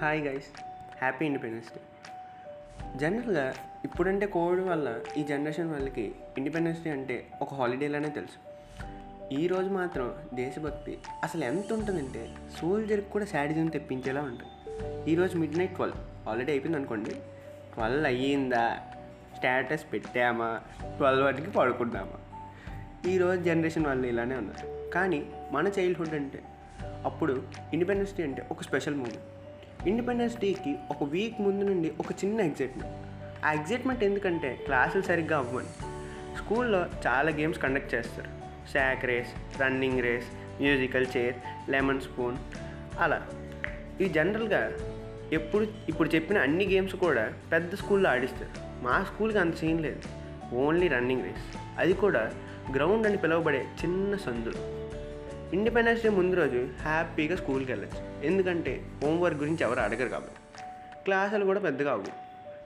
Hi guys happy independence day జనరల్గా ఇప్పుడంటే Covid వల్ల ఈ జనరేషన్ వాళ్ళకి ఇండిపెండెన్స్ డే అంటే ఒక హాలిడేలానే తెలుసు. ఈరోజు మాత్రం దేశభక్తి అసలు ఎంత ఉంటుందంటే సోల్జర్కి కూడా శాడిజం తెప్పించేలా ఉంటుంది. ఈరోజు మిడ్ నైట్ ట్వెల్వ్ ఆల్రెడీ అయిపోయింది అనుకోండి. ట్వెల్వ్ అయ్యిందా? స్టేటస్ పెట్టామా? ట్వెల్వ్ వాటికి పడుకుంటామా ఈరోజు జనరేషన్ వాళ్ళు ఇలానే ఉన్నారు. కానీ మన చైల్డ్హుడ్ అంటే అప్పుడు ఇండిపెండెన్స్ డే అంటే ఒక స్పెషల్ మూమెంట్ ఇండిపెండెన్స్ డేకి ఒక వీక్ ముందు నుండి ఒక చిన్న ఎగ్జైట్మెంట్ ఆ ఎగ్జైట్మెంట్ ఎందుకంటే క్లాసులు సరిగ్గా అవ్వని. స్కూల్లో చాలా గేమ్స్ కండక్ట్ చేస్తారు. Sack race running race musical chair lemon spoon అలా. ఇవి జనరల్గా ఎప్పుడు ఇప్పుడు చెప్పిన అన్ని గేమ్స్ కూడా పెద్ద స్కూల్లో ఆడిస్తారు. మా స్కూల్కి అంత సీన్ లేదు. ఓన్లీ రన్నింగ్ రేస్ అది కూడా గ్రౌండ్ అని పిలువబడే చిన్న సందులు. ఇండిపెండెన్స్ డే ముందు రోజు హ్యాపీగా స్కూల్కి వెళ్ళచ్చు. ఎందుకంటే హోంవర్క్ గురించి ఎవరు అడగరు కాబట్టి. క్లాసులు కూడా పెద్దగా అవ్వు.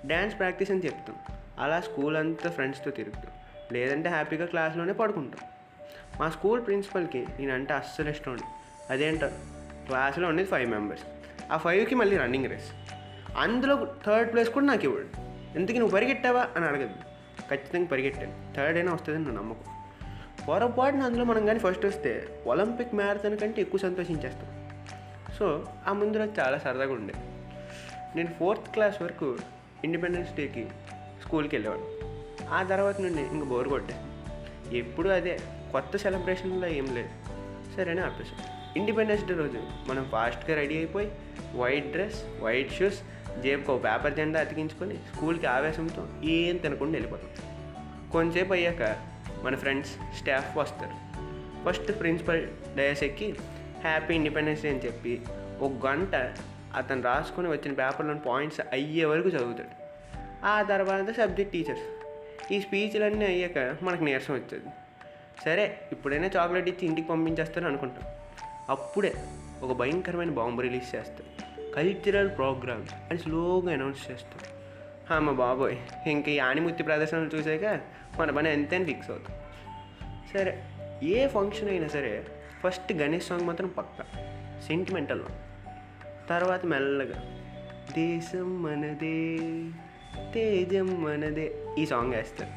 డ్యాన్స్ ప్రాక్టీస్ అని చెప్తాం. అలా స్కూల్ అంతా ఫ్రెండ్స్తో తిరుగుతాం. లేదంటే హ్యాపీగా క్లాస్లోనే పడుకుంటాం. మా స్కూల్ ప్రిన్సిపల్కి నేనంటే అస్సలు ఇష్టం ఉంది అదేంటో? క్లాస్లో ఉండేది ఫైవ్ మెంబర్స్ ఆ ఫైవ్కి మళ్ళీ రన్నింగ్ రేస్ అందులో థర్డ్ ప్లేస్ కూడా నాకు ఇవ్వడు. ఎందుకు? నువ్వు పరిగెట్టావా? అని అడగదు ఖచ్చితంగా పరిగెట్టాను. థర్డ్ అయినా వస్తుందని నా నమ్మకం. పొరపాటున అందులో మనం కానీ ఫస్ట్ వస్తే ఒలింపిక్ మ్యారథాన్ కంటే ఎక్కువ సంతోషించేస్తాం. సో ఆ ముందు రోజు చాలా సరదాగా ఉండే. నేను ఫోర్త్ క్లాస్ వరకు ఇండిపెండెన్స్ డేకి స్కూల్కి వెళ్ళేవాడు ఆ తర్వాత నుండి ఇంక బోర్ కొట్టే. ఎప్పుడు అదే కొత్త సెలబ్రేషన్లో ఏం లేదు. సరేనే ఆపేసాం ఇండిపెండెన్స్ డే రోజు మనం ఫాస్ట్గా రెడీ అయిపోయి వైట్ డ్రెస్ వైట్ షూస్ జేబుకు ఒక పేపర్ జెండా అతికించుకొని స్కూల్కి ఆవేశంతో ఏం తినకుండా వెళ్ళిపోతాం. కొంతసేపు అయ్యాక మన ఫ్రెండ్స్ స్టాఫ్ వస్తారు. ఫస్ట్ ప్రిన్సిపల్ డయస్ ఎక్కి హ్యాపీ ఇండిపెండెన్స్ డే అని చెప్పి ఒక గంట అతను రాసుకొని వచ్చిన పేపర్లోని పాయింట్స్ అయ్యే వరకు చదువుతాడు. ఆ తర్వాత సబ్జెక్ట్ టీచర్స్ ఈ స్పీచ్లన్నీ అయ్యాక మనకు నీరసం వచ్చేది. సరే ఇప్పుడైనా చాక్లెట్ ఇచ్చి ఇంటికి పంపించేస్తారు అనుకుంటాం. అప్పుడే ఒక భయంకరమైన బాంబు రిలీజ్ చేస్తారు కల్చరల్ ప్రోగ్రామ్స్ అని స్లోగా అనౌన్స్ చేస్తారు అమ్మ బాబోయ్. ఇంక ఈ ఆణిముత్తి ప్రదర్శనలు చూసాక మన పని అంతే అని ఫిక్స్ అవుతాం సరే ఏ ఫంక్షన్ అయినా సరే ఫస్ట్ గణేష్ సాంగ్ మాత్రం పక్క సెంటిమెంటల్ తర్వాత మెల్లగా దేశం మనదే తేజం మనదే ఈ సాంగ్ వేస్తారు.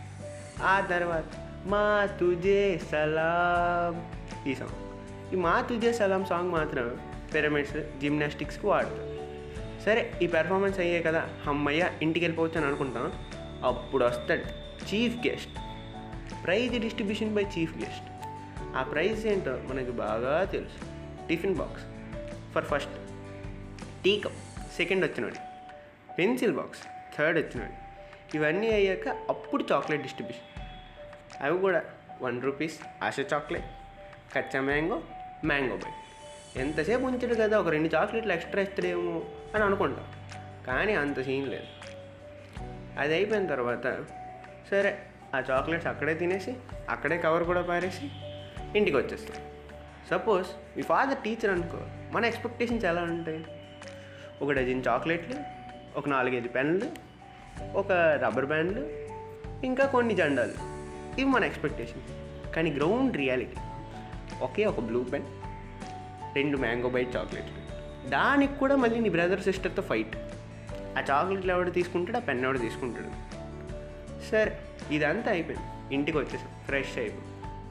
ఆ తర్వాత మా తుజే సలాం ఈ సాంగ్ ఈ మా తుజే సలాం సాంగ్ మాత్రం పిరమిడ్స్ జిమ్నాస్టిక్స్కి వాడతారు. సరే ఈ పెర్ఫార్మెన్స్ అయ్యే కదా అమ్మయ్య ఇంటికి వెళ్ళిపోవచ్చు అని అనుకుంటాం. అప్పుడు వస్తాడు chief guest prize distribution by chief guest ఆ ప్రైజ్ ఏంటో మనకి బాగా తెలుసు. Tiffin box for first tea cup second వచ్చినవాడు. పెన్సిల్ బాక్స్ థర్డ్ వచ్చినవాడు. ఇవన్నీ అయ్యాక అప్పుడు చాక్లెట్ డిస్ట్రిబ్యూషన్ అవి కూడా one rupees Asha chocolate Kaccha mango mango bite ఎంతసేపు ఉంచాడు కదా? ఒక రెండు చాక్లెట్లు ఎక్స్ట్రా ఇస్తాడేమో అని అనుకుంటాం. కానీ అంత సీన్ లేదు. అది అయిపోయిన తర్వాత సరే ఆ చాక్లెట్స్ అక్కడే తినేసి అక్కడే కవర్ కూడా పారేసి ఇంటికి వచ్చేస్తాం. సపోజ్ మీ ఫాదర్ టీచర్ అనుకో మన ఎక్స్పెక్టేషన్స్ ఎలా ఉంటాయి? ఒక డజన్ చాక్లెట్లు ఒక నాలుగైదు పెన్లు ఒక రబ్బర్ బ్యాండ్లు ఇంకా కొన్ని జెండాలు. ఇవి మన ఎక్స్పెక్టేషన్ కానీ గ్రౌండ్ రియాలిటీ. ఒకే ఒక బ్లూ పెన్ రెండు మ్యాంగో బైట్ చాక్లెట్లు దానికి కూడా మళ్ళీ నీ బ్రదర్ సిస్టర్తో ఫైట్. ఆ చాక్లెట్లు ఎవడు తీసుకుంటాడు ఆ పెన్ ఎవడు తీసుకుంటాడు. సరే ఇదంతా అయిపోయింది. ఇంటికి వచ్చేసాం. ఫ్రెష్ అయిపోయి.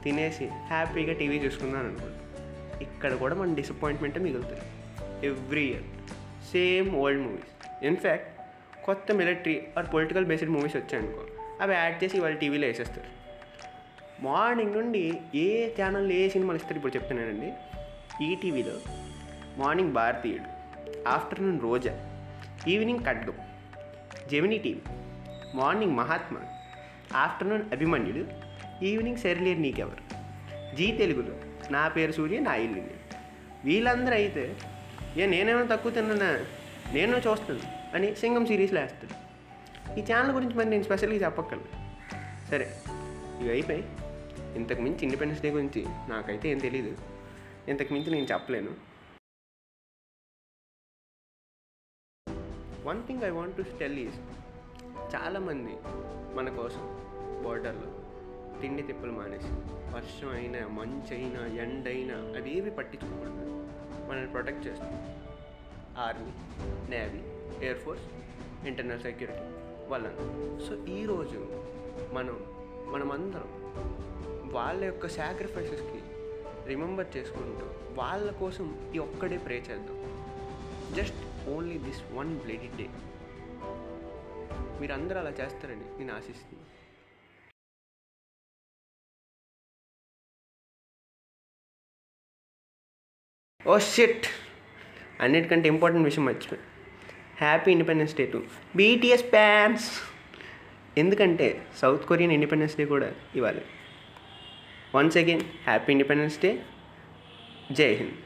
తినేసి హ్యాపీగా టీవీ చూసుకుందాం అనుకుంటాం ఇక్కడ కూడా మన డిసప్పాయింట్మెంటే మిగులుతుంది. Every year same old movies in fact కొత్త military or political based movies వచ్చాయనుకో అవి యాడ్ చేసి వాళ్ళు టీవీలో వేసేస్తారు. మార్నింగ్ నుండి ఏ ఛానల్లో ఏ సినిమాలు ఇస్తారు? ఇప్పుడు చెప్తున్నానండి. ఈటీవీలో morning Bharateeyudu afternoon Roja evening Khadgam Gemini TV morning Mahatma afternoon Abhimanyudu evening Sarileru Neekevvaru? Zee తెలుగులో నా పేరు సూర్య నా ఇల్లు వీళ్ళందరూ అయితే ఏ నేనేమైనా తక్కువ తిన్నా నేను చూస్తాను అని సింగం సిరీస్లో వేస్తాడు ఈ ఛానల్ గురించి మరి నేను స్పెషల్గా చెప్పక్కర్లేదు. సరే ఇవి అయిపోయి ఇంతకు మించి ఇండిపెండెన్స్ డే గురించి నాకైతే ఏం తెలియదు ఇంతకు మించి నేను చెప్పలేను. One thing I want to tell is చాలామంది మన కోసం బోర్డర్లో తిండి తిప్పలు మానేసి వర్షం అయినా మంచు అయినా ఎండ అయినా అవేవి పట్టించుకోకుండా మనల్ని ప్రొటెక్ట్ చేస్తుంది. Army navy air force internal security వాళ్ళని సో ఈరోజు మనం మనమందరం వాళ్ళ యొక్క సాక్రిఫైసెస్కి రిమెంబర్ చేసుకుంటూ వాళ్ళ కోసం ఈ ఒక్కడే ప్రే చేద్దాం. Just only this one bloody day మీరందరూ అలా చేస్తారని నేను ఆశిస్తున్నాను. Oh ఓ షిట్ అన్నిటికంటే ఇంపార్టెంట్ విషయం మర్చిపోయి. Happy independence day to BTS fans ఎందుకంటే సౌత్ కొరియన్ ఇండిపెండెన్స్ డే కూడా ఇవ్వాలి once again happy independence day Jai Hind